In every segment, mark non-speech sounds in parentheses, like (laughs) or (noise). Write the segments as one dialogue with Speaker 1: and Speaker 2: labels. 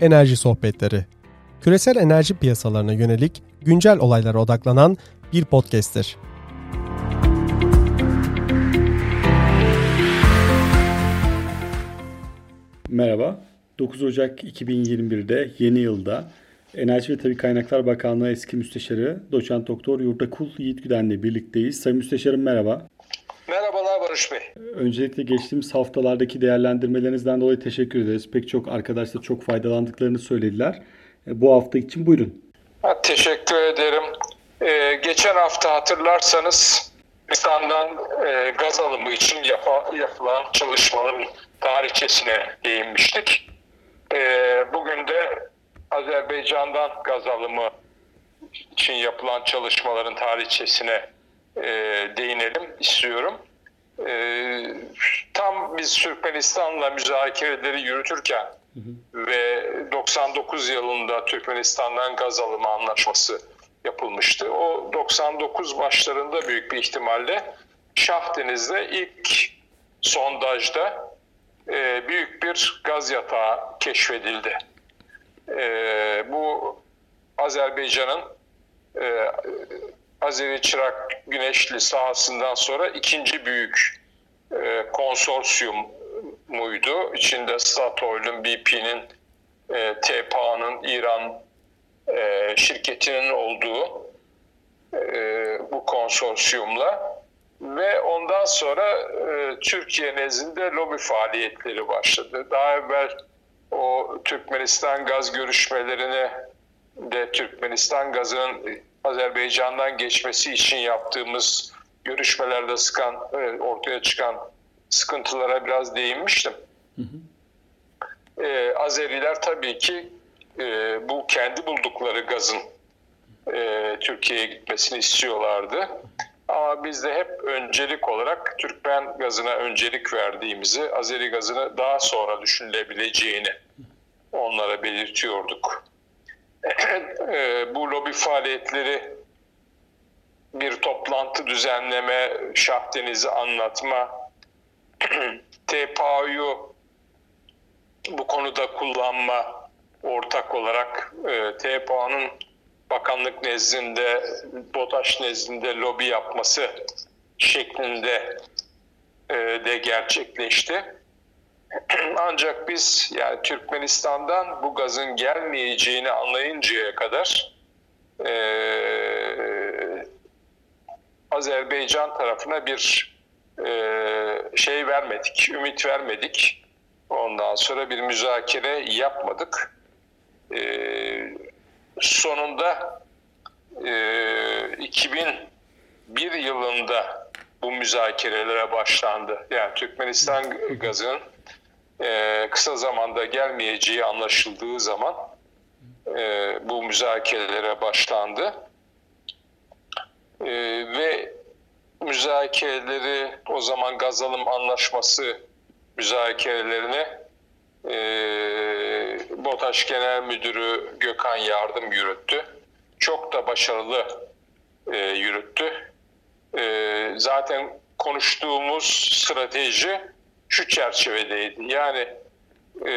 Speaker 1: Enerji Sohbetleri. Küresel enerji piyasalarına yönelik güncel olaylara odaklanan bir podcast'tir.
Speaker 2: Merhaba. 9 Ocak 2021'de yeni yılda Enerji ve Tabi Kaynaklar Bakanlığı eski müsteşarı Doçent Doktor Yurdakul Yiğit Güden'le birlikteyiz. Sayın Müsteşarım merhaba.
Speaker 3: Merhabalar Barış Bey.
Speaker 2: Öncelikle geçtiğimiz haftalardaki değerlendirmelerinizden dolayı teşekkür ederiz. Pek çok arkadaş da çok faydalandıklarını söylediler. E, bu hafta için buyurun.
Speaker 3: Ha, teşekkür ederim. Ee, geçen hafta hatırlarsanız İslam'dan e, gaz alımı için yapa, yapılan çalışmaların tarihçesine değinmiştik. Ee, bugün de Azerbaycan'dan gaz alımı için yapılan çalışmaların tarihçesine e, değinelim istiyorum. E, tam biz Türkmenistan'la müzakereleri yürütürken hı hı. ve 99 yılında Türkmenistan'dan gaz alımı anlaşması yapılmıştı. O 99 başlarında büyük bir ihtimalle Şahdeniz'de ilk sondajda e, büyük bir gaz yatağı keşfedildi. E, bu Azerbaycan'ın e, Azeri Çırak Güneşli sahasından sonra ikinci büyük e, konsorsiyum muydu. İçinde Statoil'ün, BP'nin, e, TPA'nın, İran e, şirketinin olduğu e, bu konsorsiyumla ve ondan sonra e, Türkiye nezdinde lobi faaliyetleri başladı. Daha evvel o Türkmenistan gaz görüşmelerine de Türkmenistan gazının Azerbaycan'dan geçmesi için yaptığımız görüşmelerde sıkan, e, ortaya çıkan sıkıntılara biraz değinmiştim. Hı hı. Ee, Azeriler tabii ki e, bu kendi buldukları gazın e, Türkiye'ye gitmesini istiyorlardı. Ama biz de hep öncelik olarak Türkmen gazına öncelik verdiğimizi, Azeri gazını daha sonra düşünülebileceğini onlara belirtiyorduk. E, bu lobi faaliyetleri bir toplantı düzenleme, Şahdeniz'i anlatma, (clears throat) TPA'yı bu konuda kullanma ortak olarak e, TPA'nın bakanlık nezdinde, BOTAŞ nezdinde lobi yapması şeklinde e, de gerçekleşti. (clears throat) Ancak biz yani Türkmenistan'dan bu gazın gelmeyeceğini anlayıncaya kadar e, Azerbaycan tarafına bir e, şey vermedik, ümit vermedik. Ondan sonra bir müzakere yapmadık. E, sonunda e, 2001 yılında bu müzakerelere başlandı. Yani Türkmenistan (laughs) gazının e, kısa zamanda gelmeyeceği anlaşıldığı zaman e, bu müzakerelere başlandı. E, ve müzakereleri o zaman Gazalım Anlaşması müzakerelerine e, BOTAŞ Genel Müdürü Gökhan Yardım yürüttü. Çok da başarılı e, yürüttü. E, zaten konuştuğumuz strateji şu çerçevedeydi. Yani e,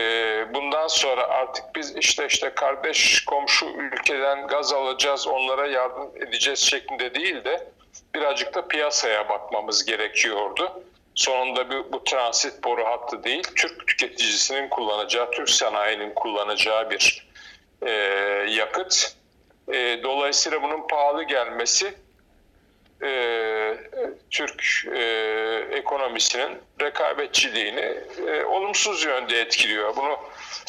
Speaker 3: bundan sonra artık biz işte işte kardeş komşu ülkeden gaz alacağız, onlara yardım edeceğiz şeklinde değil de birazcık da piyasaya bakmamız gerekiyordu. Sonunda bu, bu transit boru hattı değil, Türk tüketicisinin kullanacağı, Türk sanayinin kullanacağı bir e, yakıt. E, dolayısıyla bunun pahalı gelmesi e, Türk e, ekonomisinin rekabetçiliğini e, olumsuz yönde etkiliyor. Bunu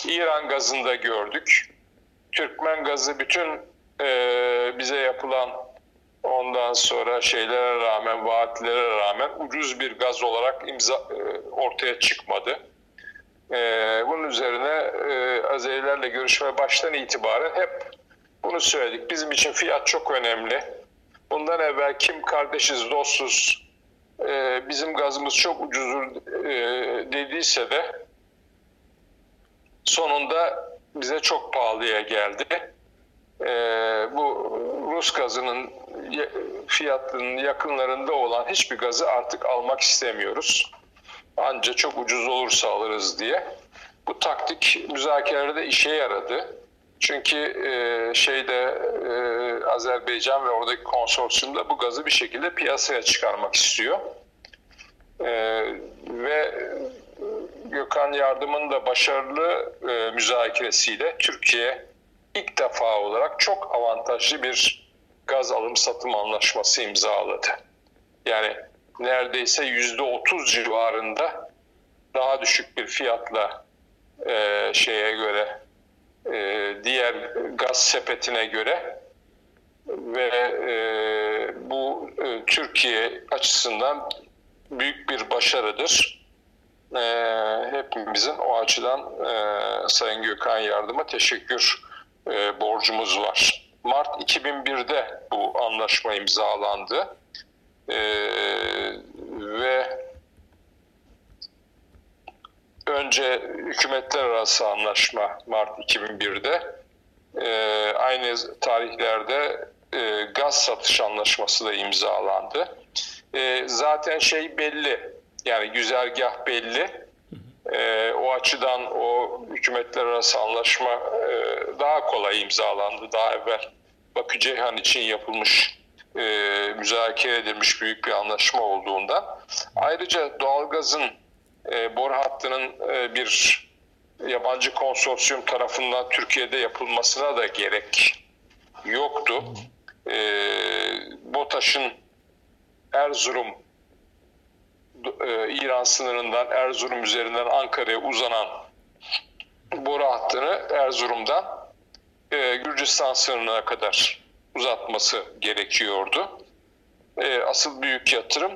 Speaker 3: İran gazında gördük. Türkmen gazı bütün e, bize yapılan ondan sonra şeylere rağmen, vaatlere rağmen ucuz bir gaz olarak imza e, ortaya çıkmadı. E, bunun üzerine e, Azerilerle görüşme baştan itibaren hep bunu söyledik. Bizim için fiyat çok önemli Bundan evvel kim kardeşiz, dostuz, e, bizim gazımız çok ucuzdur e, dediyse de sonunda bize çok pahalıya geldi. E, bu Rus gazının fiyatının yakınlarında olan hiçbir gazı artık almak istemiyoruz. Ancak çok ucuz olursa alırız diye. Bu taktik müzakerelerde işe yaradı. Çünkü e, şeyde e, Azerbaycan ve oradaki konsorsiyumda bu gazı bir şekilde piyasaya çıkarmak istiyor. E, ve Gökhan Yardım'ın da başarılı müzakeresiyle Türkiye ilk defa olarak çok avantajlı bir gaz alım satım anlaşması imzaladı. Yani neredeyse yüzde otuz civarında daha düşük bir fiyatla e, şeye göre e, diğer gaz sepetine göre ve e, bu e, Türkiye açısından büyük bir başarıdır. Hepimizin o açıdan Sayın Gökhan Yardım'a teşekkür borcumuz var. Mart 2001'de bu anlaşma imzalandı e, ve önce hükümetler arası anlaşma Mart 2001'de e, aynı tarihlerde e, gaz satış anlaşması da imzalandı. E, zaten şey belli yani güzergah belli. E, o açıdan o hükümetler arası anlaşma e, daha kolay imzalandı. Daha evvel Bakü Ceyhan için yapılmış e, müzakere edilmiş büyük bir anlaşma olduğundan. Ayrıca doğalgazın e, boru hattının e, bir yabancı konsorsiyum tarafından Türkiye'de yapılmasına da gerek yoktu. E, BOTAŞ'ın Erzurum e, İran sınırından Erzurum üzerinden Ankara'ya uzanan boru hattını Erzurum'dan e, Gürcistan sınırına kadar uzatması gerekiyordu. E, asıl büyük yatırım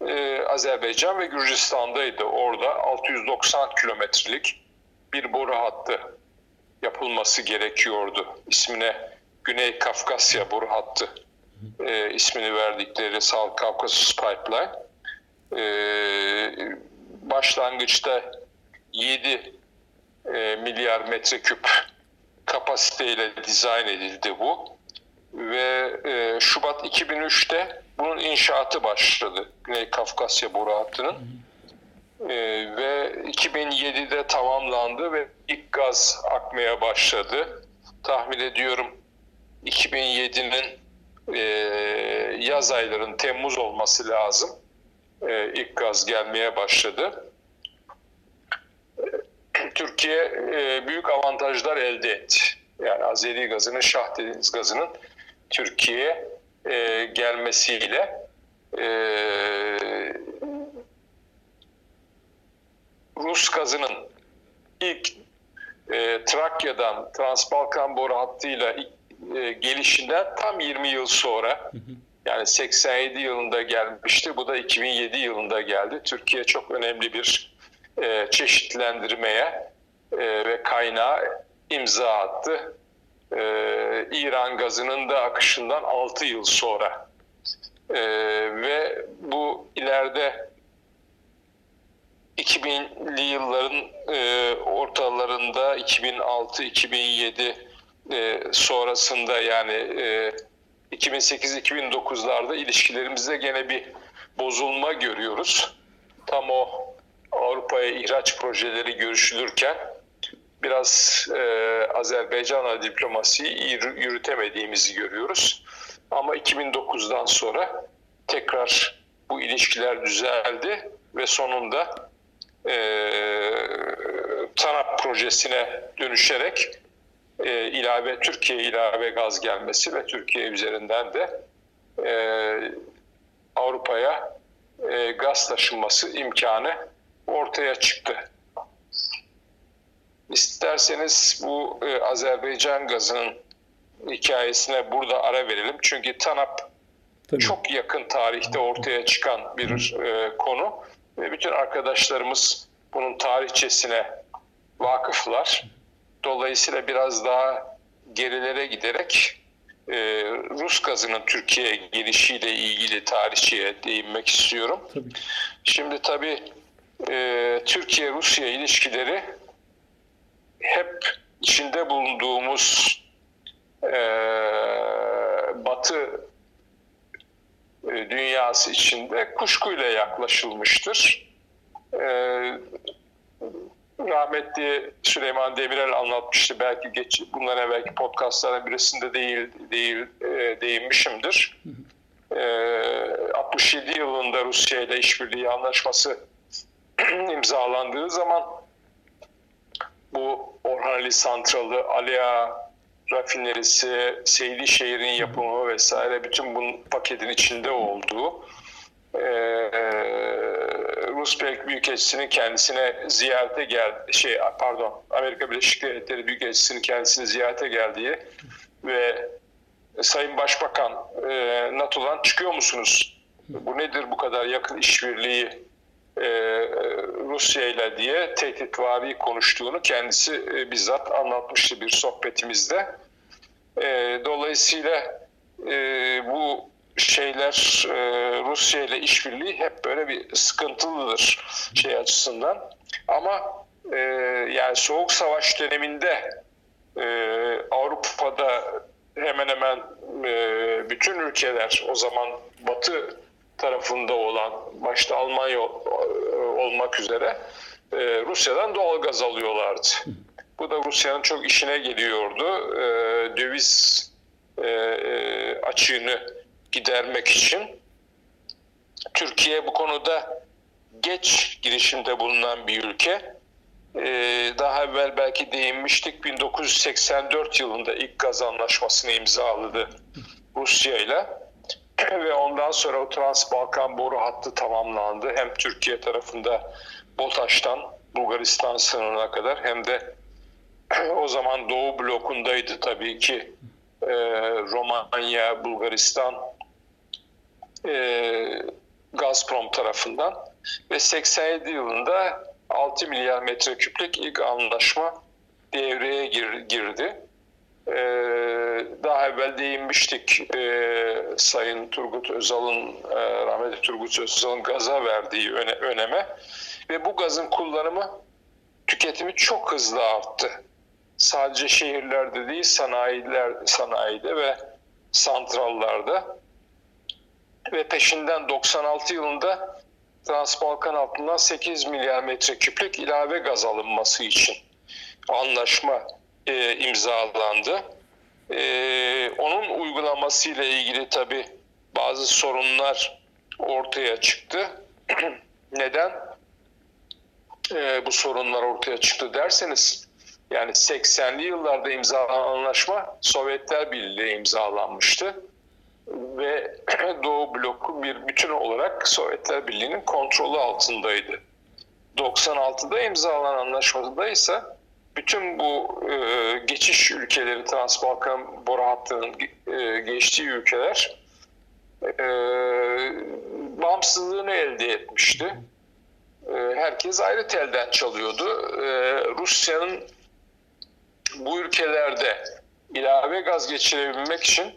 Speaker 3: e, Azerbaycan ve Gürcistan'daydı. Orada 690 kilometrelik bir boru hattı yapılması gerekiyordu. İsmine Güney Kafkasya boru hattı e, ismini verdikleri South Caucasus Pipeline. E, başlangıçta 7 e, milyar metreküp kapasiteyle dizayn edildi bu. Ve e, Şubat 2003'te bunun inşaatı başladı. Güney Kafkasya boru hattının. E, ve 2007'de tamamlandı ve ilk gaz akmaya başladı. Tahmin ediyorum 2007'nin e, yaz ayların Temmuz olması lazım. E, ilk gaz gelmeye başladı. Türkiye e, büyük avantajlar elde etti. Yani Azeri gazının, Şah Deniz gazının Türkiye'ye e, gelmesiyle e, Rus gazının ilk e, Trakya'dan Transbalkan boru hattıyla e, gelişinden tam 20 yıl sonra yani 87 yılında gelmişti. Bu da 2007 yılında geldi. Türkiye çok önemli bir e, çeşitlendirmeye e, ve kaynağı imza attı. E, İran gazının da akışından 6 yıl sonra e, ve bu ileride 2000'li yılların e, ortalarında 2006-2007 e, sonrasında yani e, 2008-2009'larda ilişkilerimizde gene bir bozulma görüyoruz. Tam o Avrupa'ya ihraç projeleri görüşülürken biraz e, Azerbaycan'la diplomasiyi yürütemediğimizi görüyoruz. Ama 2009'dan sonra tekrar bu ilişkiler düzeldi ve sonunda e, TANAP projesine dönüşerek e, ilave Türkiye ilave gaz gelmesi ve Türkiye üzerinden de e, Avrupa'ya e, gaz taşınması imkanı ortaya çıktı. İsterseniz bu e, Azerbaycan gazının hikayesine burada ara verelim. Çünkü TANAP Tabii. çok yakın tarihte ortaya çıkan bir e, konu ve bütün arkadaşlarımız bunun tarihçesine vakıflar. Dolayısıyla biraz daha gerilere giderek e, Rus gazının Türkiye'ye gelişiyle ilgili tarihçeye değinmek istiyorum. Tabii. Şimdi tabii e, Türkiye-Rusya ilişkileri hep içinde bulunduğumuz e, Batı e, dünyası içinde kuşkuyla yaklaşılmıştır. E, rahmetli Süleyman Demirel anlatmıştı. Belki geç, bundan evvelki podcastların birisinde değil, değil e, değinmişimdir. E, 67 yılında Rusya ile işbirliği anlaşması (clears throat) imzalandığı zaman bu Orhan Ali Santralı, Aliya rafinerisi, Seydişehir'in yapımı vesaire bütün bunun paketin içinde olduğu e, Rus Büyükelçisi'nin kendisine ziyarete geldi şey pardon Amerika Birleşik Devletleri Büyükelçisi'nin kendisine ziyarete geldiği ve Sayın Başbakan e, NATO'dan çıkıyor musunuz? Bu nedir bu kadar yakın işbirliği e, Rusya ile diye tehditvari konuştuğunu kendisi e, bizzat anlatmıştı bir sohbetimizde. E, dolayısıyla e, bu şeyler e, Rusya ile işbirliği hep böyle bir sıkıntılıdır şey açısından. Ama e, yani Soğuk Savaş döneminde e, Avrupa'da hemen hemen e, bütün ülkeler o zaman Batı tarafında olan başta Almanya olmak üzere e, Rusya'dan doğal gaz alıyorlardı. Bu da Rusya'nın çok işine geliyordu. E, döviz e, e açığını gidermek için. Türkiye bu konuda geç girişimde bulunan bir ülke. Daha evvel belki değinmiştik 1984 yılında ilk gaz anlaşmasını imzaladı Rusya ile (clears throat) ve ondan sonra o Trans-Balkan boru hattı tamamlandı. Hem Türkiye tarafında BOTAŞ'tan Bulgaristan sınırına kadar hem de (clears throat) o zaman Doğu blokundaydı tabii ki e, Romanya, Bulgaristan e, Gazprom tarafından ve 87 yılında 6 milyar metreküplük ilk anlaşma devreye gir, girdi. Ee, daha evvel değinmiştik e, Sayın Turgut Özal'ın, e, rahmetli Turgut Özal'ın gaza verdiği öne, öneme ve bu gazın kullanımı, tüketimi çok hızlı arttı. Sadece şehirlerde değil, sanayiler, sanayide ve santrallarda ve peşinden 96 yılında Transbalkan altından 8 milyar metreküplük ilave gaz alınması için anlaşma e, imzalandı. E, onun uygulaması ile ilgili tabi bazı sorunlar ortaya çıktı. (clears throat) Neden e, bu sorunlar ortaya çıktı derseniz yani 80'li yıllarda imzalanan anlaşma Sovyetler Birliği imzalanmıştı ve (clears throat) Doğu bloku bir bütün olarak Sovyetler Birliği'nin kontrolü altındaydı. 96'da imzalanan anlaşmada ise bütün bu e, geçiş ülkeleri Transbalkan boru hattının e, geçtiği ülkeler e, bağımsızlığını elde etmişti. E, herkes ayrı telden çalıyordu. E, Rusya'nın bu ülkelerde ilave gaz geçirebilmek için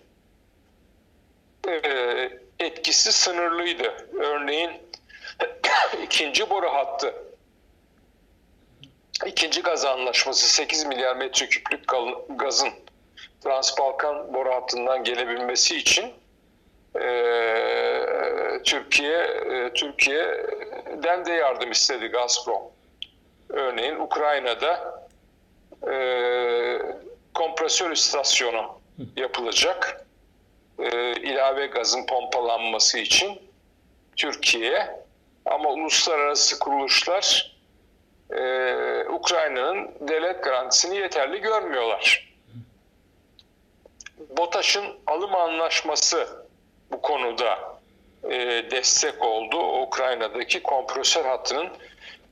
Speaker 3: e, etkisi sınırlıydı. Örneğin (coughs) ikinci boru hattı ikinci gaz anlaşması 8 milyar metreküplük gazın Transbalkan boru hattından gelebilmesi için e, Türkiye e, Türkiye'den de yardım istedi Gazprom. Örneğin Ukrayna'da e, kompresör istasyonu yapılacak e, ilave gazın pompalanması için Türkiye ama uluslararası kuruluşlar e, Ukrayna'nın devlet garantisini yeterli görmüyorlar. BOTAŞ'ın alım anlaşması bu konuda e, destek oldu. Ukrayna'daki kompresör hattının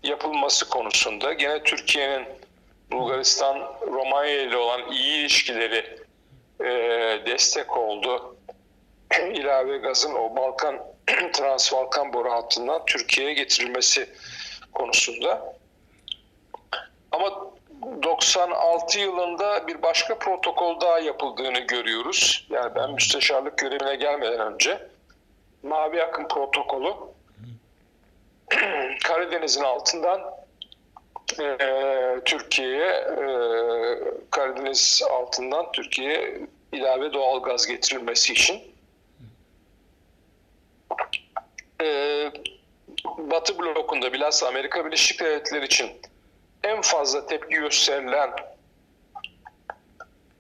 Speaker 3: yapılması konusunda. Gene Türkiye'nin Bulgaristan, Romanya ile olan iyi ilişkileri e, destek oldu. (clears throat) ilave gazın o Balkan (clears throat) Transbalkan boru hattından Türkiye'ye getirilmesi konusunda. Ama 96 yılında bir başka protokol daha yapıldığını görüyoruz. Yani ben müsteşarlık görevine gelmeden önce Mavi Akım protokolü (clears throat) Karadeniz'in altından e, Türkiye'ye e, Karadeniz altından Türkiye'ye ilave doğal gaz getirilmesi için e, Batı blokunda bilhassa Amerika Birleşik Devletleri için en fazla tepki gösterilen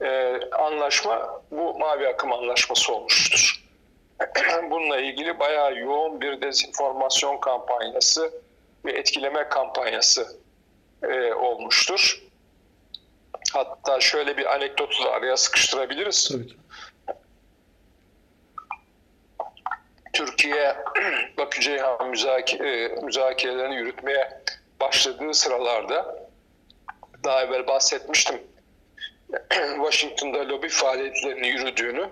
Speaker 3: e, anlaşma bu Mavi Akım Anlaşması olmuştur. (clears throat) Bununla ilgili bayağı yoğun bir dezenformasyon kampanyası ve etkileme kampanyası e, olmuştur. Hatta şöyle bir anekdotu da araya sıkıştırabiliriz.
Speaker 2: Tabii ki.
Speaker 3: Türkiye (clears throat) Bakü Ceyhan müzake, e, müzakerelerini yürütmeye başladığı sıralarda daha evvel bahsetmiştim. (clears throat) Washington'da lobi faaliyetlerini yürüdüğünü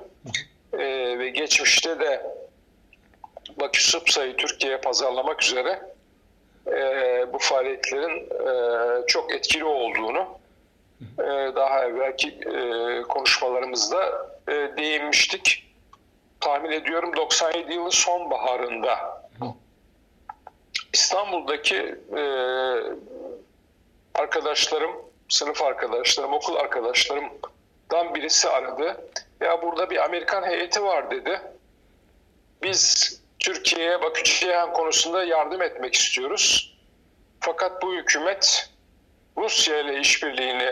Speaker 3: e, ve geçmişte de Bakü Supsa'yı Türkiye'ye pazarlamak üzere e, bu faaliyetlerin e, çok etkili olduğunu e, daha evvelki e, konuşmalarımızda e, değinmiştik. Tahmin ediyorum 97 yılın sonbaharında İstanbul'daki e, arkadaşlarım, sınıf arkadaşlarım, okul arkadaşlarımdan birisi aradı. Ya burada bir Amerikan heyeti var dedi. Biz Türkiye'ye Bakü Ceyhan konusunda yardım etmek istiyoruz. Fakat bu hükümet Rusya ile işbirliğini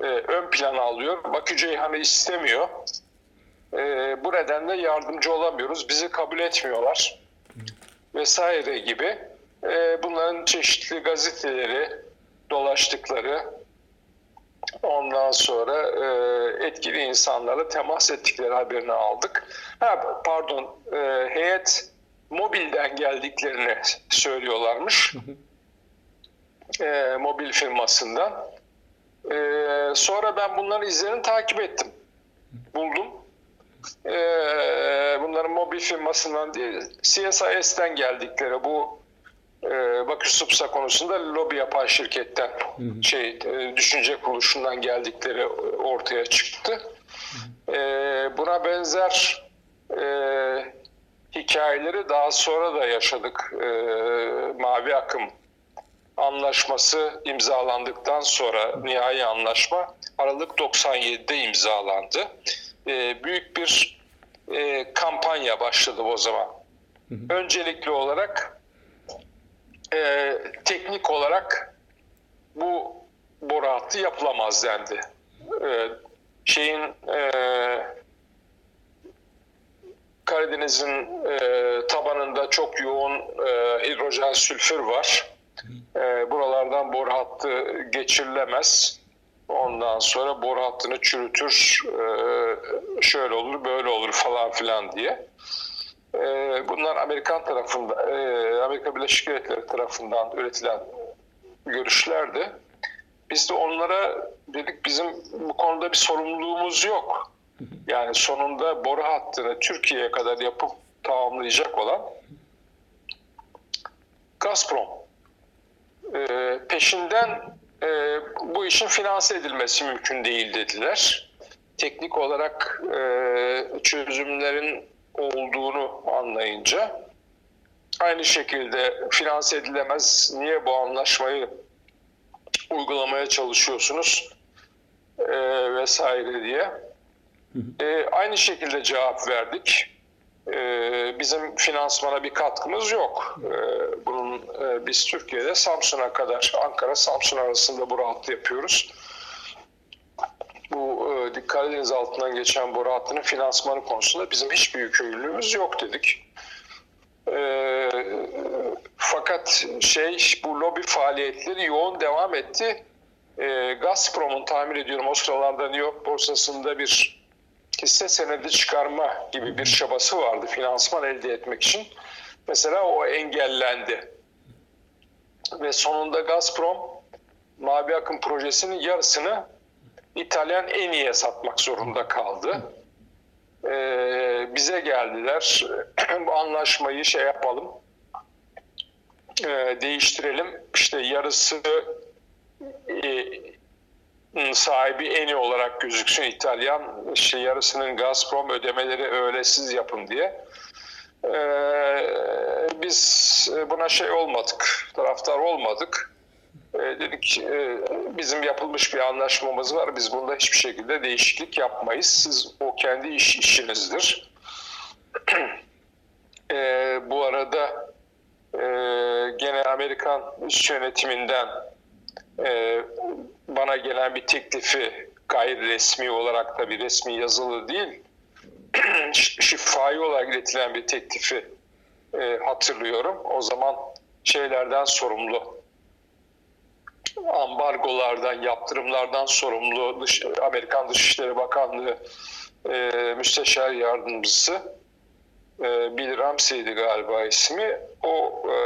Speaker 3: e, ön plana alıyor. Bakü Ceyhan'ı istemiyor. E, bu nedenle yardımcı olamıyoruz. Bizi kabul etmiyorlar. Vesaire gibi. E, bunların çeşitli gazeteleri dolaştıkları ondan sonra e, etkili insanlarla temas ettikleri haberini aldık. Ha, pardon e, heyet mobilden geldiklerini söylüyorlarmış. E, mobil firmasından. E, sonra ben bunların izlerini takip ettim. Buldum. E, bunların mobil firmasından değil, CSIS'ten geldikleri bu e, Bakü Supsa konusunda lobi yapan şirketten şey e, düşünce kuruluşundan geldikleri ortaya çıktı. E, buna benzer e, hikayeleri daha sonra da yaşadık. E, Mavi Akım anlaşması imzalandıktan sonra nihai anlaşma Aralık 97'de imzalandı. E, büyük bir e, kampanya başladı o zaman. Öncelikli olarak e, teknik olarak bu boru hattı yapılamaz dendi. E, şeyin e, Karadeniz'in e, tabanında çok yoğun e, hidrojen sülfür var. E, buralardan boru hattı geçirilemez. Ondan sonra boru hattını çürütür, e, şöyle olur, böyle olur falan filan diye. E, bunlar Amerikan tarafında, e, Amerika Birleşik Devletleri tarafından üretilen görüşlerdi. Biz de onlara dedik bizim bu konuda bir sorumluluğumuz yok. Yani sonunda boru hattını Türkiye'ye kadar yapıp tamamlayacak olan Gazprom. Ee, peşinden e, bu işin finanse edilmesi mümkün değil dediler. Teknik olarak e, çözümlerin olduğunu anlayınca aynı şekilde finanse edilemez. Niye bu anlaşmayı uygulamaya çalışıyorsunuz e, vesaire diye. E, aynı şekilde cevap verdik. E, bizim finansmana bir katkımız yok. E, bunun e, biz Türkiye'de Samsun'a kadar, Ankara Samsun arasında bu rahatlığı yapıyoruz. Bu e, Karadeniz altından geçen boru hattının finansmanı konusunda bizim hiçbir yükümlülüğümüz yok dedik. E, fakat şey bu lobi faaliyetleri yoğun devam etti. E, Gazprom'un tahmin ediyorum o sıralarda New York borsasında bir hisse senedi çıkarma gibi bir çabası vardı finansman elde etmek için. Mesela o engellendi. Ve sonunda Gazprom Mavi Akım projesinin yarısını İtalyan Eni'ye satmak zorunda kaldı. Ee, bize geldiler. (clears throat) Bu anlaşmayı şey yapalım. E, değiştirelim. İşte yarısı e, sahibi Eni olarak gözüksün İtalyan. İşte yarısının Gazprom ödemeleri öylesiz yapın diye. Ee, biz buna şey olmadık, taraftar olmadık. Ee, dedik e, bizim yapılmış bir anlaşmamız var, biz bunda hiçbir şekilde değişiklik yapmayız. Siz o kendi iş işinizdir. (clears throat) Ee, bu arada e, gene Amerikan üst yönetiminden e, bana gelen bir teklifi gayri resmi olarak da bir resmi yazılı değil (clears throat) şifai olarak iletilen bir teklifi e, hatırlıyorum. O zaman şeylerden sorumlu ambargolardan, yaptırımlardan sorumlu Dış, Amerikan Dışişleri Bakanlığı e, Müsteşar Yardımcısı e, Bill Ramsey'di galiba ismi. O e,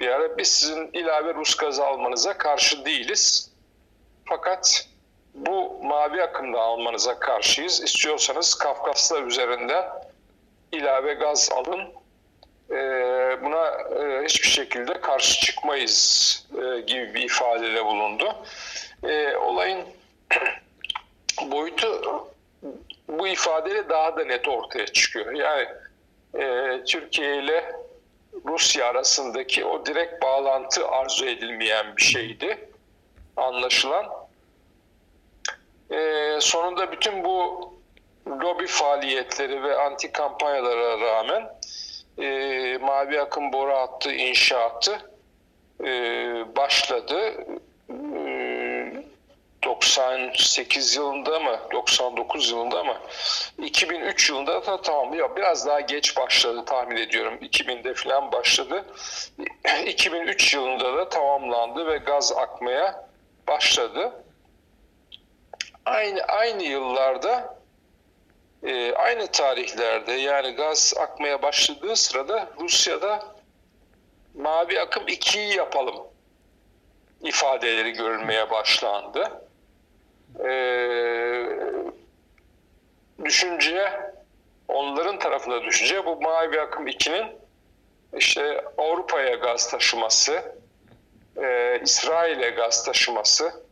Speaker 3: bir ara biz sizin ilave Rus gazı almanıza karşı değiliz. Fakat bu mavi akımda almanıza karşıyız. İstiyorsanız Kafkaslar üzerinden ilave gaz alın. Ee, buna e, hiçbir şekilde karşı çıkmayız e, gibi bir ifadede bulundu. E, olayın (clears throat) boyutu bu ifadeyle daha da net ortaya çıkıyor. Yani Türkiye ile Rusya arasındaki o direkt bağlantı arzu edilmeyen bir şeydi anlaşılan. Sonunda bütün bu lobi faaliyetleri ve anti kampanyalara rağmen e, Mavi Akım boru hattı inşaatı e, başladı. E, 98 yılında mı 99 yılında mı? 2003 yılında da tamam ya biraz daha geç başladı tahmin ediyorum. 2000'de falan başladı. (clears throat) 2003 yılında da tamamlandı ve gaz akmaya başladı. Aynı aynı yıllarda e, aynı tarihlerde yani gaz akmaya başladığı sırada Rusya'da mavi akım 2'yi yapalım ifadeleri görülmeye başlandı. E, düşünce onların tarafında düşünce bu mavi akım 2'nin işte Avrupa'ya gaz taşıması, e, İsrail'e gaz taşıması,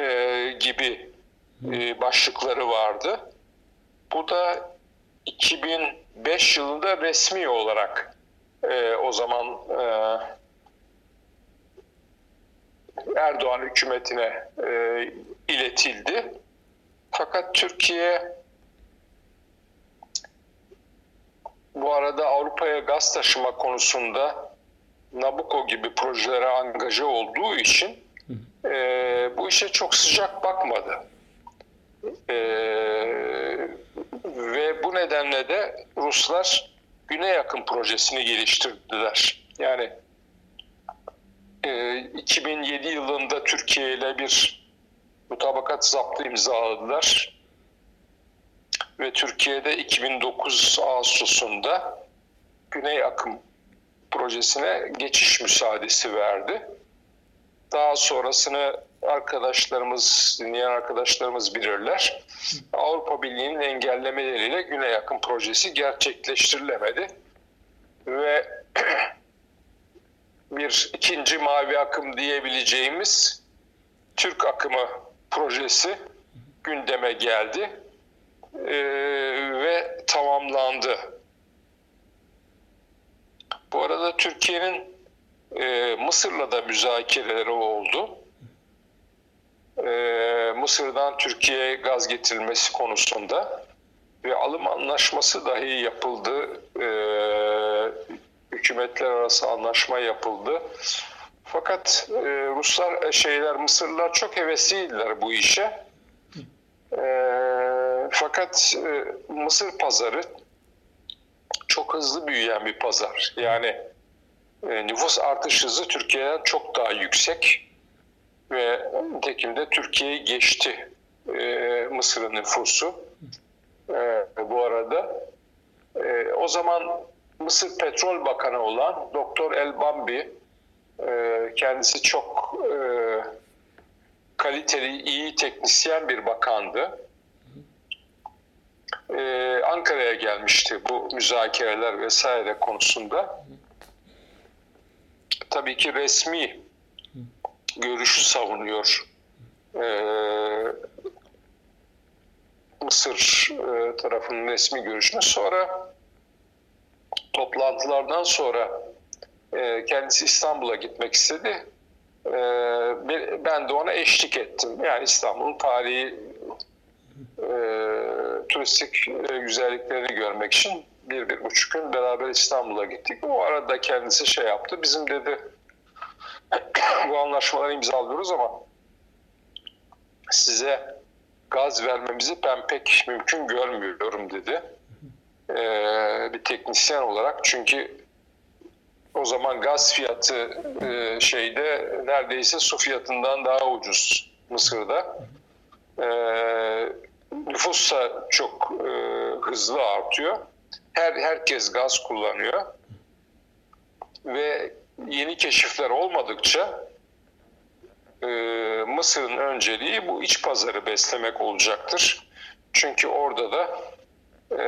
Speaker 3: e, gibi e, başlıkları vardı. Bu da 2005 yılında resmi olarak e, o zaman e, Erdoğan hükümetine e, iletildi. Fakat Türkiye bu arada Avrupa'ya gaz taşıma konusunda Nabucco gibi projelere angaja olduğu için e, bu işe çok sıcak bakmadı. E, ve bu nedenle de Ruslar Güney Yakın projesini geliştirdiler. Yani e, 2007 yılında Türkiye ile bir mutabakat zaptı imzaladılar. Ve Türkiye'de 2009 Ağustos'unda Güney Akım projesine geçiş müsaadesi verdi. Daha sonrasını arkadaşlarımız, dinleyen arkadaşlarımız bilirler. Avrupa Birliği'nin engellemeleriyle Güney Yakın projesi gerçekleştirilemedi. Ve (clears throat) bir ikinci mavi akım diyebileceğimiz Türk akımı projesi gündeme geldi ee, ve tamamlandı. Bu arada Türkiye'nin e, Mısır'la da müzakereleri oldu. E, Mısır'dan Türkiye'ye gaz getirilmesi konusunda ve alım anlaşması dahi yapıldı. E, hükümetler arası anlaşma yapıldı. Fakat e, Ruslar, şeyler, Mısırlılar çok hevesliydiler bu işe. Fakat Mısır pazarı çok hızlı büyüyen bir pazar. Yani nüfus artış hızı Türkiye'den çok daha yüksek ve nitekim Türkiye'yi geçti e, Mısır'ın nüfusu e, bu arada. E, o zaman Mısır Petrol Bakanı olan Doktor El Bambi e, kendisi çok e, kaliteli, iyi teknisyen bir bakandı. Ee, Ankara'ya gelmişti bu müzakereler vesaire konusunda tabii ki resmi görüşü savunuyor. Ee, Mısır e, tarafının resmi görüşünü. Sonra toplantılardan sonra e, kendisi İstanbul'a gitmek istedi. E, ben de ona eşlik ettim. Yani İstanbul'un tarihi e, turistik e, güzelliklerini görmek için bir, bir buçuk gün beraber İstanbul'a gittik. O arada kendisi şey yaptı. Bizim dedi bu anlaşmaları imzalıyoruz ama size gaz vermemizi ben pek mümkün görmüyorum dedi. Ee, bir teknisyen olarak çünkü o zaman gaz fiyatı e, şeyde neredeyse su fiyatından daha ucuz Mısır'da. E, nüfus da çok e, hızlı artıyor. Her herkes gaz kullanıyor ve yeni keşifler olmadıkça e, Mısır'ın önceliği bu iç pazarı beslemek olacaktır. Çünkü orada da e,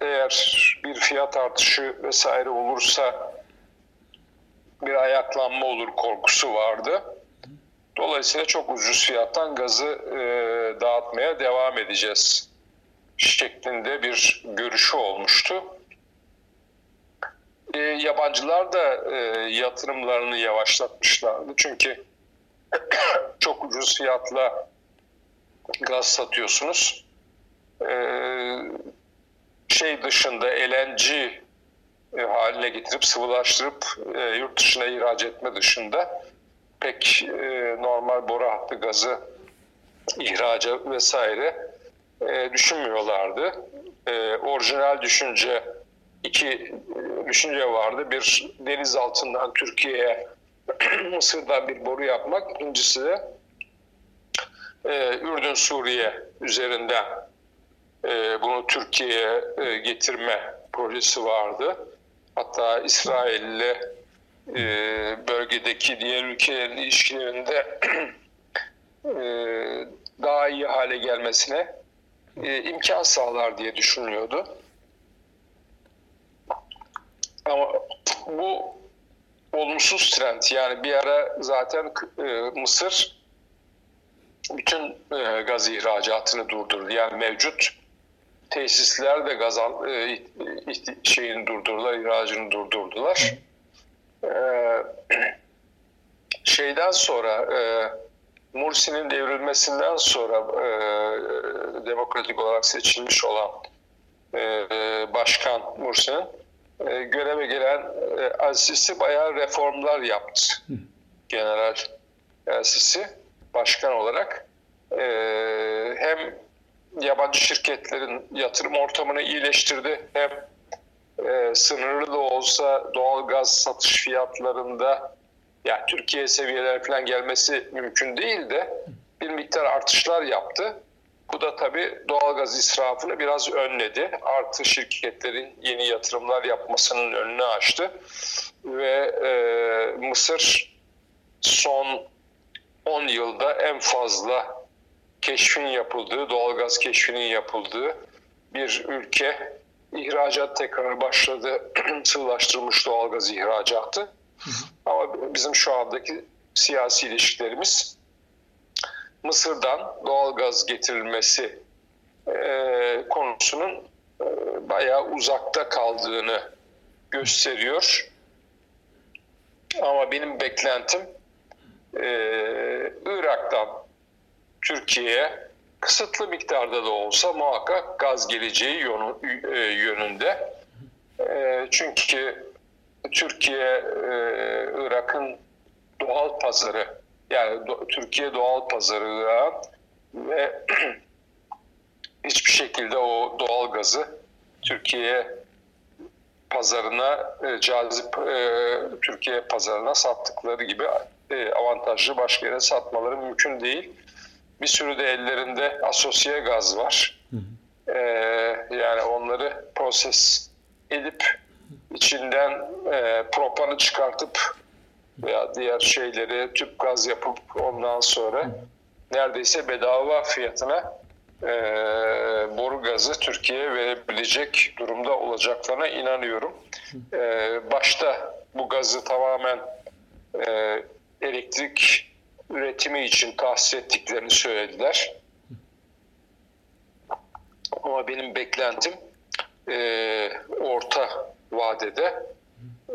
Speaker 3: eğer bir fiyat artışı vesaire olursa bir ayaklanma olur korkusu vardı. Dolayısıyla çok ucuz fiyattan gazı e, dağıtmaya devam edeceğiz şeklinde bir görüşü olmuştu. E, yabancılar da e, yatırımlarını yavaşlatmışlardı. Çünkü (coughs) çok ucuz fiyatla gaz satıyorsunuz. E, şey dışında LNG e, haline getirip sıvılaştırıp e, yurt dışına ihraç etme dışında pek e, normal boru hattı gazı ihracı vesaire e, düşünmüyorlardı. E, orijinal düşünce iki e, düşünce vardı. Bir deniz altından Türkiye'ye (clears throat) Mısır'dan bir boru yapmak. İkincisi de e, Ürdün Suriye üzerinden e, bunu Türkiye'ye e, getirme projesi vardı. Hatta İsrail ile e, bölgedeki diğer ülkelerin ilişkilerinde (clears throat) e, daha iyi hale gelmesine e, imkan sağlar diye düşünüyordu. Ama bu olumsuz trend yani bir ara zaten e, Mısır bütün e, gaz ihracatını durdurdu. Yani mevcut tesisler de gaz al, e, şeyini durdurdular, ihracını durdurdular. E, şeyden sonra e, Mursi'nin devrilmesinden sonra e, demokratik olarak seçilmiş olan e, başkan Mursi'nin e, göreve gelen e, Al-Sisi bayağı reformlar yaptı. General Al-Sisi başkan olarak. E, hem yabancı şirketlerin yatırım ortamını iyileştirdi hem e, sınırlı da olsa doğal gaz satış fiyatlarında yani Türkiye seviyeler falan gelmesi mümkün değil de bir miktar artışlar yaptı. Bu da tabii doğalgaz israfını biraz önledi. Artı şirketlerin yeni yatırımlar yapmasının önünü açtı. Ve e, Mısır son 10 yılda en fazla keşfin yapıldığı, doğalgaz keşfinin yapıldığı bir ülke. İhracat tekrar başladı, (clears throat) sığlaştırılmış doğalgaz ihracatı. Ama bizim şu andaki siyasi ilişkilerimiz Mısır'dan doğalgaz getirilmesi e, konusunun e, bayağı uzakta kaldığını gösteriyor. Ama benim beklentim e, Irak'tan Türkiye'ye kısıtlı miktarda da olsa muhakkak gaz geleceği yönü, e, yönünde. E, çünkü Türkiye, e, Irak'ın doğal pazarı yani do, Türkiye doğal pazarı Irak'ın ve (clears throat) hiçbir şekilde o doğal gazı Türkiye pazarına e, cazip e, Türkiye pazarına sattıkları gibi e, avantajlı başka yere satmaları mümkün değil. Bir sürü de ellerinde asosiye gaz var. Hı hı. E, yani onları proses edip içinden e, propanı çıkartıp veya diğer şeyleri tüp gaz yapıp ondan sonra neredeyse bedava fiyatına e, boru gazı Türkiye'ye verebilecek durumda olacaklarına inanıyorum. E, başta bu gazı tamamen e, elektrik üretimi için tahsis ettiklerini söylediler. Ama benim beklentim e, orta vadede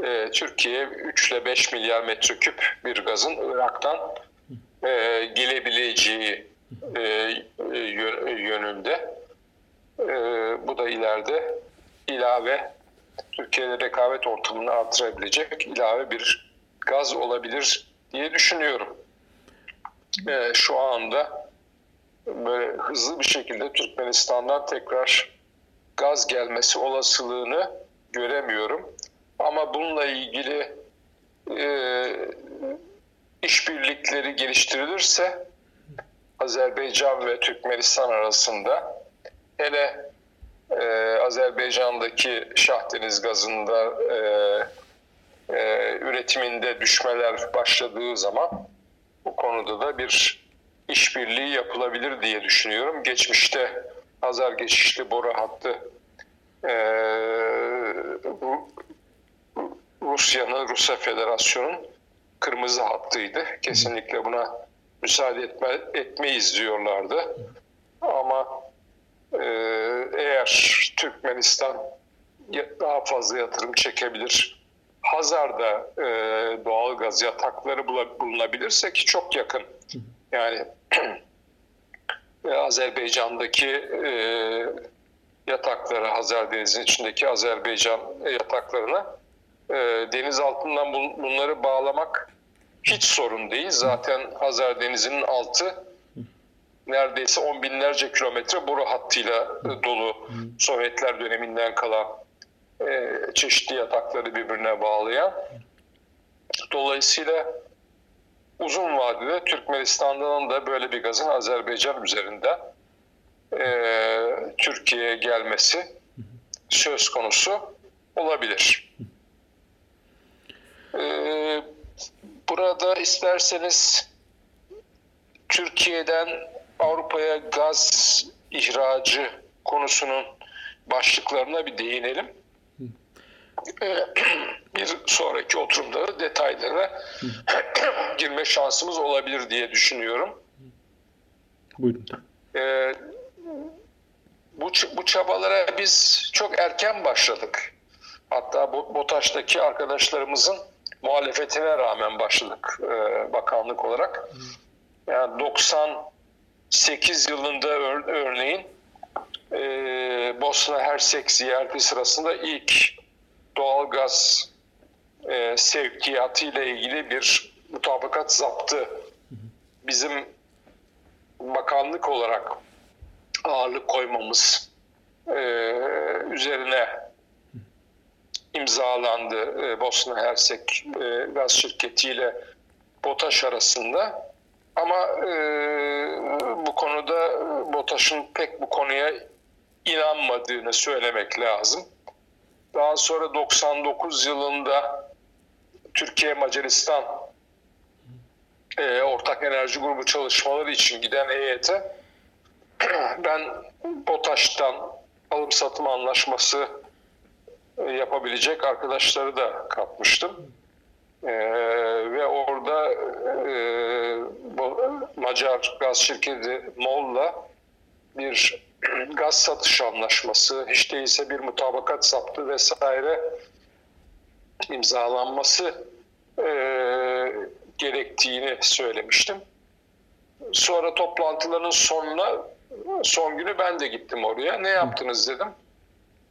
Speaker 3: e, Türkiye 3 ile 5 milyar metreküp bir gazın Irak'tan e, gelebileceği e, yönünde. E, bu da ileride ilave Türkiye'de rekabet ortamını artırabilecek ilave bir gaz olabilir diye düşünüyorum. E, şu anda böyle hızlı bir şekilde Türkmenistan'dan tekrar gaz gelmesi olasılığını göremiyorum. Ama bununla ilgili e, işbirlikleri geliştirilirse Azerbaycan ve Türkmenistan arasında hele e, Azerbaycan'daki Şahdeniz gazında e, e, üretiminde düşmeler başladığı zaman bu konuda da bir işbirliği yapılabilir diye düşünüyorum. Geçmişte Hazar geçişli boru hattı e, Rusya'nın, Rusya Federasyonu'nun kırmızı hattıydı. Kesinlikle buna müsaade etme, etmeyiz diyorlardı. Ama e, eğer Türkmenistan daha fazla yatırım çekebilir, Hazar'da e, doğal gaz yatakları bulunabilirse ki çok yakın. Yani (clears throat) Azerbaycan'daki e, yatakları, Hazar Denizi'nin içindeki Azerbaycan yataklarına e, deniz altından bunları bağlamak hiç sorun değil. Zaten Hazar Denizi'nin altı neredeyse on binlerce kilometre boru hattıyla dolu Sovyetler döneminden kalan e, çeşitli yatakları birbirine bağlayan. Dolayısıyla uzun vadede Türkmenistan'dan da böyle bir gazın Azerbaycan üzerinde e, Türkiye'ye gelmesi söz konusu olabilir. E, burada isterseniz Türkiye'den Avrupa'ya gaz ihracı konusunun başlıklarına bir değinelim. (clears throat) bir sonraki oturumda da detaylara (clears throat) girme şansımız olabilir diye düşünüyorum.
Speaker 2: Buyurun.
Speaker 3: Ee, bu, bu çabalara biz çok erken başladık. Hatta BOTAŞ'taki arkadaşlarımızın muhalefetine rağmen başladık e, bakanlık olarak. Yani 98 yılında ör, örneğin e, Bosna Hersek ziyareti sırasında ilk doğal gaz e, sevkiyatı ile ilgili bir mutabakat zaptı bizim bakanlık olarak ağırlık koymamız e, üzerine imzalandı e, Bosna Hersek e, gaz şirketiyle BOTAŞ arasında. Ama e, bu konuda BOTAŞ'ın pek bu konuya inanmadığını söylemek lazım. Daha sonra 99 yılında Türkiye Macaristan ortak enerji grubu çalışmaları için giden heyete (clears throat) ben BOTAŞ'tan alım satım anlaşması yapabilecek arkadaşları da katmıştım. Ee, ve orada e, Macar gaz şirketi MOL'la bir (clears throat) gaz satış anlaşması, hiç değilse bir mutabakat saptı vesaire imzalanması e, gerektiğini söylemiştim. Sonra toplantıların sonuna, son günü ben de gittim oraya. Ne yaptınız dedim.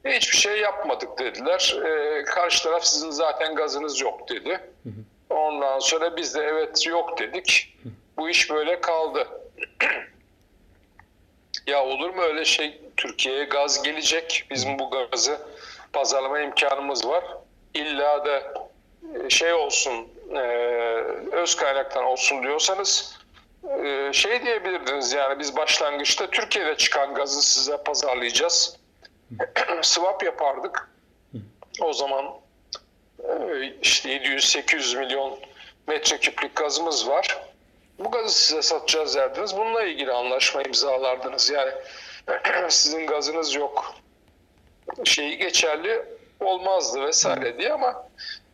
Speaker 3: Hiçbir şey yapmadık dediler. E, karşı taraf sizin zaten gazınız yok dedi. Ondan sonra biz de evet yok dedik. Bu iş böyle kaldı. (clears throat) ya olur mu öyle şey? Türkiye'ye gaz gelecek. Bizim bu gazı pazarlama imkanımız var. İlla da e, şey olsun, e, öz kaynaktan olsun diyorsanız e, şey diyebilirdiniz yani biz başlangıçta Türkiye'de çıkan gazı size pazarlayacağız. (clears throat) Swap yapardık. O zaman işte 700-800 milyon metreküplük gazımız var. Bu gazı size satacağız derdiniz. Bununla ilgili anlaşma imzalardınız. Yani (clears throat) sizin gazınız yok şeyi geçerli olmazdı vesaire diye ama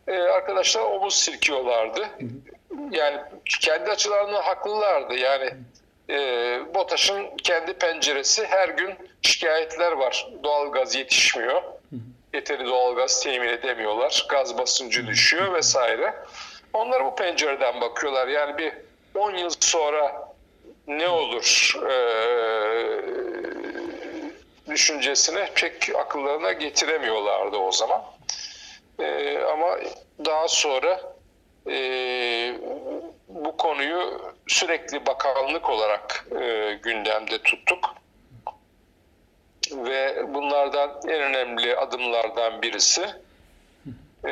Speaker 3: e, arkadaşlar omuz silkiyorlardı. Yani kendi açılarından haklılardı. Yani e, BOTAŞ'ın kendi penceresi her gün şikayetler var. Doğal gaz yetişmiyor. Yeteri doğal gaz temin edemiyorlar. Gaz basıncı düşüyor vesaire. Onlar bu pencereden bakıyorlar. Yani bir 10 yıl sonra ne olur e, düşüncesini pek akıllarına getiremiyorlardı o zaman. E, ama daha sonra e, bu konuyu sürekli bakanlık olarak e, gündemde tuttuk. Ve bunlardan en önemli adımlardan birisi e,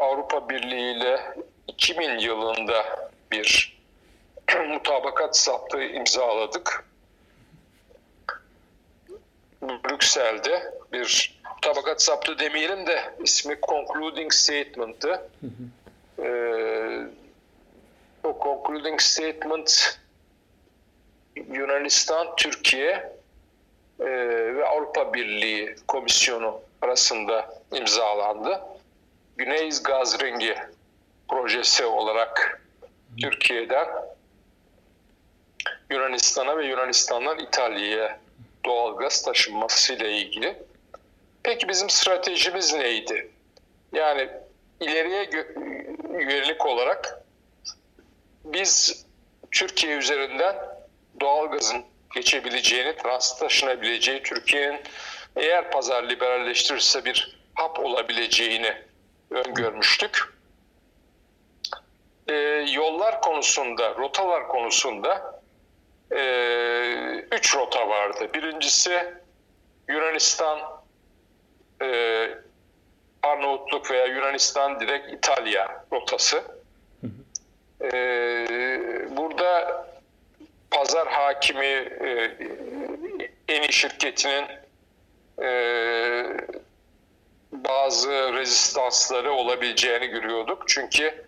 Speaker 3: Avrupa Birliği ile 2000 yılında bir (clears throat) mutabakat saptı imzaladık. Brüksel'de bir mutabakat saptı demeyelim de ismi Concluding Statement'tı. Ee, o Concluding Statement Yunanistan, Türkiye e, ve Avrupa Birliği Komisyonu arasında imzalandı. Güney Gaz Ringi projesi olarak Türkiye'den Yunanistan'a ve Yunanistan'dan İtalya'ya doğal gaz taşınması ile ilgili. Peki bizim stratejimiz neydi? Yani ileriye yönelik olarak biz Türkiye üzerinden doğal gazın geçebileceğini, transit taşınabileceği, Türkiye'nin eğer pazar liberalleştirirse bir hap olabileceğini öngörmüştük. Ee, yollar konusunda, rotalar konusunda e, üç rota vardı. Birincisi Yunanistan, e, Arnavutluk veya Yunanistan direkt İtalya rotası. E, burada pazar hakimi e, Eni şirketinin e, bazı rezistansları olabileceğini görüyorduk. Çünkü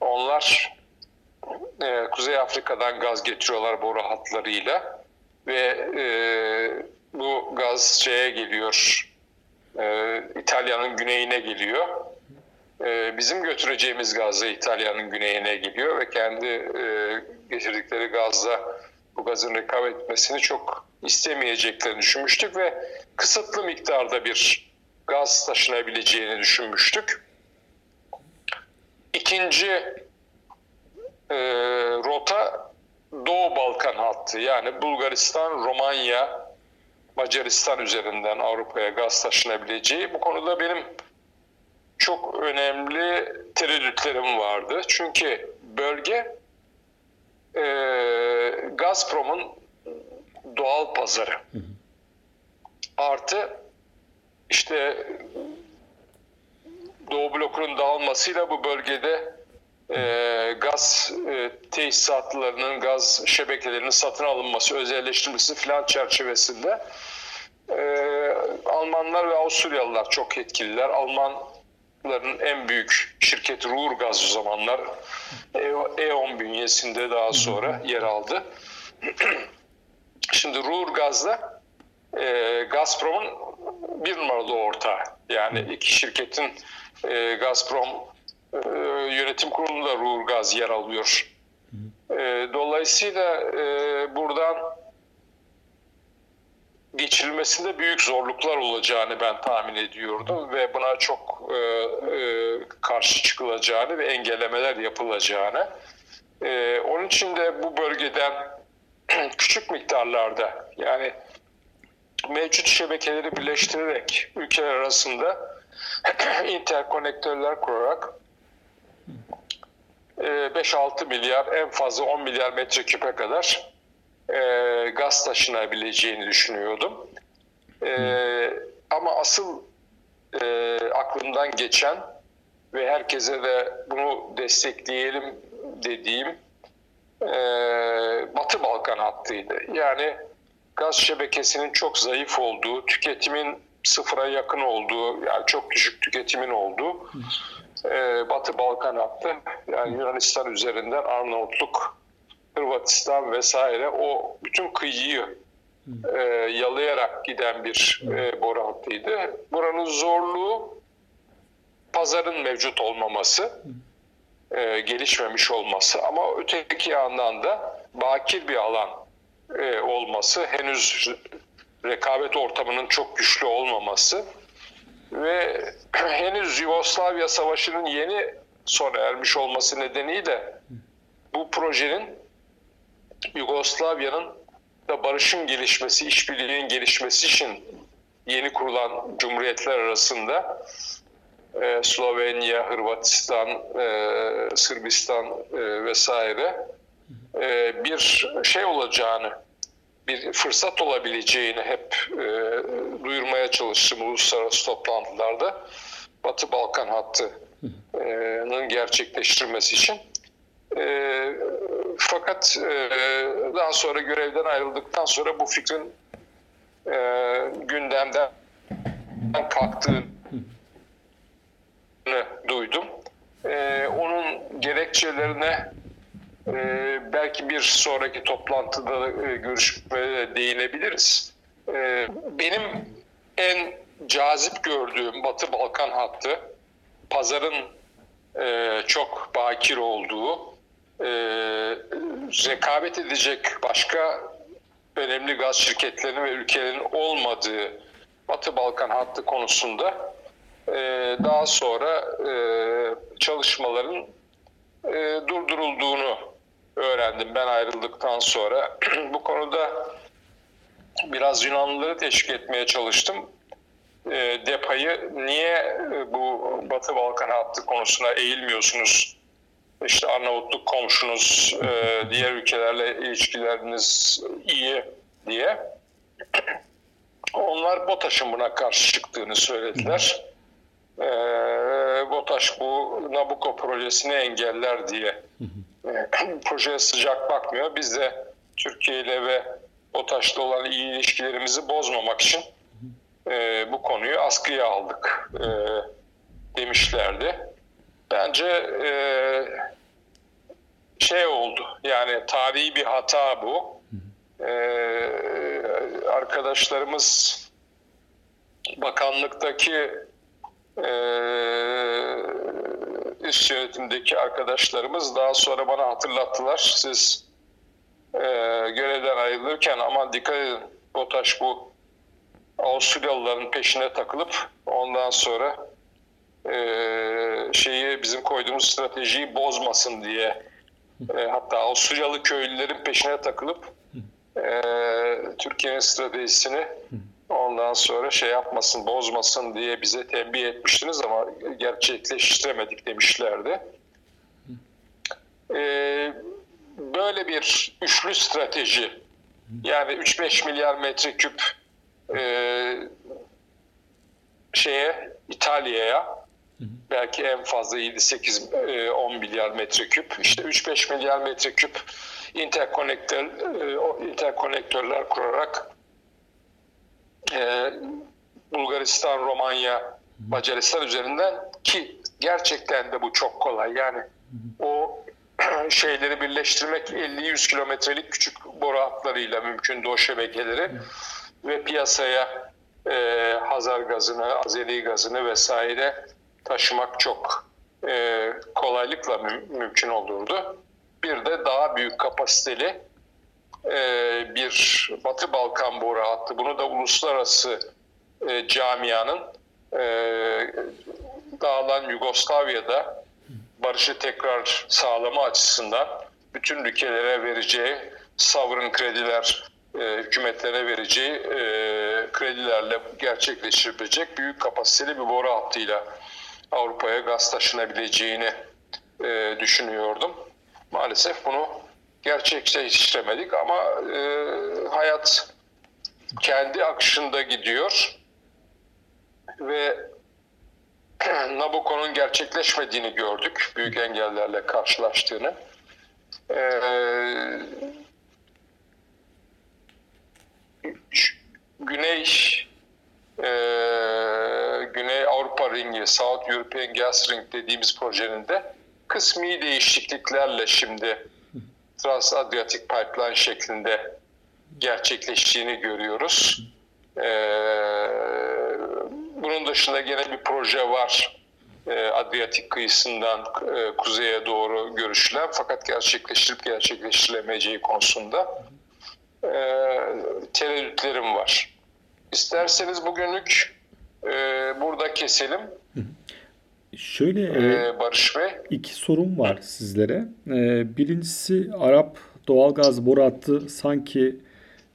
Speaker 3: onlar e, Kuzey Afrika'dan gaz getiriyorlar boru hatlarıyla ve e, bu gaz şeye geliyor, İtalya'nın güneyine geliyor. E, bizim götüreceğimiz gazı İtalya'nın güneyine geliyor ve kendi e, getirdikleri gazla bu gazın rekabet etmesini çok istemeyeceklerini düşünmüştük ve kısıtlı miktarda bir gaz taşınabileceğini düşünmüştük. İkinci e, rota Doğu Balkan hattı yani Bulgaristan, Romanya, Macaristan üzerinden Avrupa'ya gaz taşınabileceği. Bu konuda benim çok önemli tereddütlerim vardı. Çünkü bölge e, Gazprom'un doğal pazarı. Artı işte Doğu blokunun dağılmasıyla bu bölgede e, gaz e, tesisatlarının, gaz şebekelerinin satın alınması, özelleştirilmesi filan çerçevesinde e, Almanlar ve Avusturyalılar çok etkililer. Almanların en büyük şirketi Ruhrgaz o zamanlar E.ON bünyesinde daha sonra yer aldı. (clears throat) Şimdi Ruhrgaz'da e, Gazprom'un bir numaralı ortağı. Yani iki şirketin e, Gazprom e, yönetim kurulunda Ruhrgaz yer alıyor. E, dolayısıyla e, buradan geçirilmesinde büyük zorluklar olacağını ben tahmin ediyordum ve buna çok e, e, karşı çıkılacağını ve engellemeler yapılacağını. E, onun için de bu bölgeden (clears throat) küçük miktarlarda yani mevcut şebekeleri birleştirerek ülkeler arasında (clears throat) interkonektörler kurarak 5-6 milyar en fazla 10 milyar metreküpe kadar gaz taşınabileceğini düşünüyordum. E, ama asıl e, aklımdan geçen ve herkese de bunu destekleyelim dediğim e, Batı Balkan hattıydı. Yani gaz şebekesinin çok zayıf olduğu, tüketimin sıfıra yakın olduğu, yani çok düşük tüketimin olduğu e, Batı Balkan hattı. Yani Yunanistan üzerinden Arnavutluk, Hırvatistan vesaire o bütün kıyıyı e, yalayarak giden bir e, boru hattıydı. Buranın zorluğu pazarın mevcut olmaması, e, gelişmemiş olması ama öteki yandan da bakir bir alan e, olması, henüz rekabet ortamının çok güçlü olmaması ve (clears throat) henüz Yugoslavya Savaşı'nın yeni sona ermiş olması nedeniyle bu projenin Yugoslavya'nın da barışın gelişmesi, işbirliğinin gelişmesi için yeni kurulan cumhuriyetler arasında e, Slovenya, Hırvatistan, e, Sırbistan e, vesaire e, bir şey olacağını, bir fırsat olabileceğini hep e, duyurmaya çalıştım uluslararası toplantılarda. Batı Balkan hattının gerçekleştirmesi için. E, fakat e, daha sonra görevden ayrıldıktan sonra bu fikrin e, gündemden kalktığını duydum. E, onun gerekçelerine e, belki bir sonraki toplantıda e, görüşmeye değinebiliriz. E, benim en cazip gördüğüm Batı Balkan hattı pazarın e, çok bakir olduğu, e, rekabet edecek başka önemli gaz şirketlerinin ve ülkelerin olmadığı Batı Balkan hattı konusunda e, daha sonra e, çalışmaların e, durdurulduğunu öğrendim ben ayrıldıktan sonra. (clears throat) Bu konuda biraz Yunanlıları teşvik etmeye çalıştım. E, DEPA'yı niye e, bu Batı Balkan hattı konusuna eğilmiyorsunuz? İşte Arnavutluk komşunuz, e, diğer ülkelerle ilişkileriniz iyi diye. Onlar BOTAŞ'ın buna karşı çıktığını söylediler. E, BOTAŞ bu Nabucco projesini engeller diye e, (clears throat) projeye sıcak bakmıyor. Biz de Türkiye ile ve BOTAŞ'la olan iyi ilişkilerimizi bozmamak için e, bu konuyu askıya aldık e, demişlerdi. Bence e, şey oldu yani tarihi bir hata bu. E, arkadaşlarımız bakanlıktaki e, üst yönetimdeki arkadaşlarımız daha sonra bana hatırlattılar. Siz e, görevden ayrılırken aman dikkat edin BOTAŞ bu Avusturyalıların peşine takılıp ondan sonra e, şeyi bizim koyduğumuz stratejiyi bozmasın diye e, hatta Avusturyalı köylülerin peşine takılıp e, Türkiye'nin stratejisini ondan sonra şey yapmasın, bozmasın diye bize tembih etmiştiniz ama gerçekleştiremedik demişlerdi. Ee, böyle bir üçlü strateji yani 3-5 milyar metreküp e, şeye İtalya'ya belki en fazla 7-8-10 milyar metreküp işte 3-5 milyar metreküp interkonektör, e, interkonektörler kurarak e, Bulgaristan, Romanya, Macaristan üzerinden ki gerçekten de bu çok kolay. Yani o (clears throat) şeyleri birleştirmek 50-100 kilometrelik küçük boru hatlarıyla mümkün o şebekeleri ve piyasaya e, Hazar gazını, Azeri gazını vesaire taşımak çok e, kolaylıkla mü- mümkün olurdu. Bir de daha büyük kapasiteli e, bir Batı Balkan boru hattı. Bunu da uluslararası e, camianın e, dağılan Yugoslavya'da barışı tekrar sağlama açısından bütün ülkelere vereceği sovereign krediler, e, hükümetlere vereceği e, kredilerle gerçekleştirilecek büyük kapasiteli bir boru hattıyla Avrupa'ya gaz taşınabileceğini e, düşünüyordum. Maalesef bunu gerçekleştiremedik ama e, hayat kendi akışında gidiyor ve (clears throat) Nabucco'nun gerçekleşmediğini gördük. Büyük engellerle karşılaştığını. Ee, Güney e, Güney Avrupa Ringi, South European Gas Ring dediğimiz projenin de kısmi değişikliklerle şimdi Trans-Adriatic Pipeline şeklinde gerçekleştiğini görüyoruz. Ee, bunun dışında gene bir proje var. Ee, Adriyatik kıyısından e, kuzeye doğru görüşülen fakat gerçekleştirip gerçekleştirilemeyeceği konusunda e, tereddütlerim var. İsterseniz bugünlük e, burada keselim.
Speaker 2: Şöyle
Speaker 3: Ee, Barış Bey.
Speaker 2: iki sorum var sizlere. Ee, Birincisi Arap doğalgaz boru hattı sanki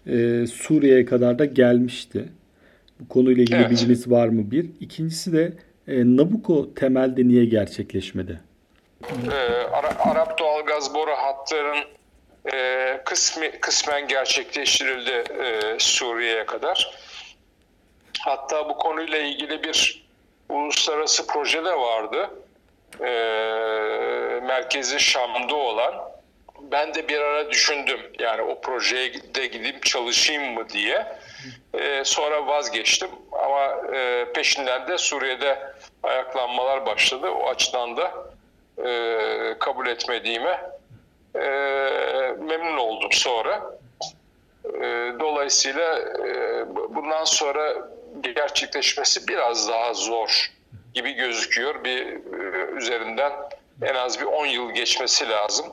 Speaker 2: e, Suriye'ye kadar da gelmişti. Bu konuyla ilgili
Speaker 3: Evet.
Speaker 2: bilginiz var mı bir? İkincisi de E, Nabucco temelde niye gerçekleşmedi?
Speaker 3: Ee, Ara, Arap doğalgaz boru hatlarının e, kısmi, kısmen gerçekleştirildi e, Suriye'ye kadar. Hatta bu konuyla ilgili bir uluslararası proje de vardı. E, merkezi Şam'da olan. Ben de bir ara düşündüm yani o projeye de gidip çalışayım mı diye. E, sonra vazgeçtim ama e, peşinden de Suriye'de ayaklanmalar başladı. O açıdan da e, kabul etmediğime e, memnun oldum sonra. E, dolayısıyla e, bundan sonra gerçekleşmesi biraz daha zor gibi gözüküyor. Bir e, üzerinden en az bir 10 yıl geçmesi lazım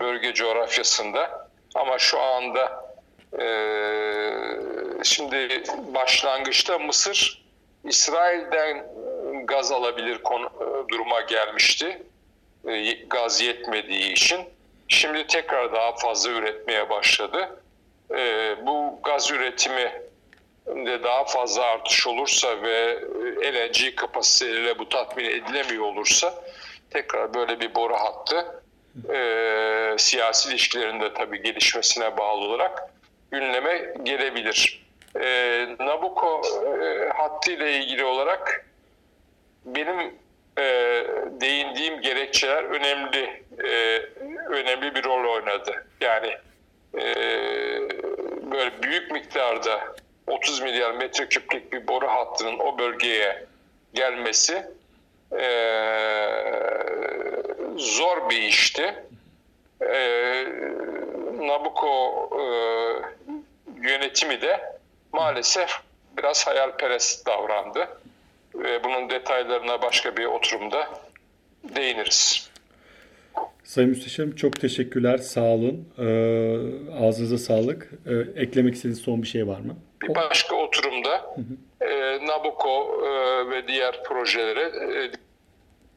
Speaker 3: bölge coğrafyasında. Ama şu anda e, şimdi başlangıçta Mısır İsrail'den gaz alabilir konu, e, duruma gelmişti. E, gaz yetmediği için. Şimdi tekrar daha fazla üretmeye başladı. E, bu gaz üretimi de daha fazla artış olursa ve LNG kapasiteleriyle bu tatmin edilemiyor olursa tekrar böyle bir boru hattı e, siyasi ilişkilerinde tabii gelişmesine bağlı olarak gündeme gelebilir. E, Nabucco e, hattı ile ilgili olarak benim e, değindiğim gerekçeler önemli e, önemli bir rol oynadı. Yani e, böyle büyük miktarda 30 milyar metreküplük bir boru hattının o bölgeye gelmesi e, zor bir işti. E, Nabucco e, yönetimi de maalesef biraz hayalperest davrandı. Ve bunun detaylarına başka bir oturumda değiniriz.
Speaker 2: Sayın Müsteşarım çok teşekkürler. Sağ olun. Ee, ağzınıza sağlık. Ee, eklemek istediğiniz son bir şey var mı?
Speaker 3: Bir başka oturumda e, Nabucco e, ve diğer projelere e,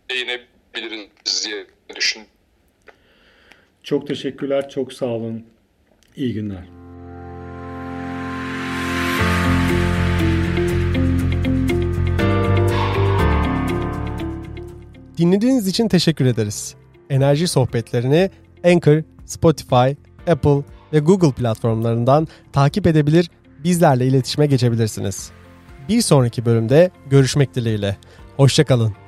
Speaker 3: değinebiliriz diye düşünüyorum.
Speaker 2: Çok teşekkürler. Çok sağ olun. İyi günler.
Speaker 1: Dinlediğiniz için teşekkür ederiz. Enerji sohbetlerini Anchor, Spotify, Apple ve Google platformlarından takip edebilir, bizlerle iletişime geçebilirsiniz. Bir sonraki bölümde görüşmek dileğiyle. Hoşçakalın.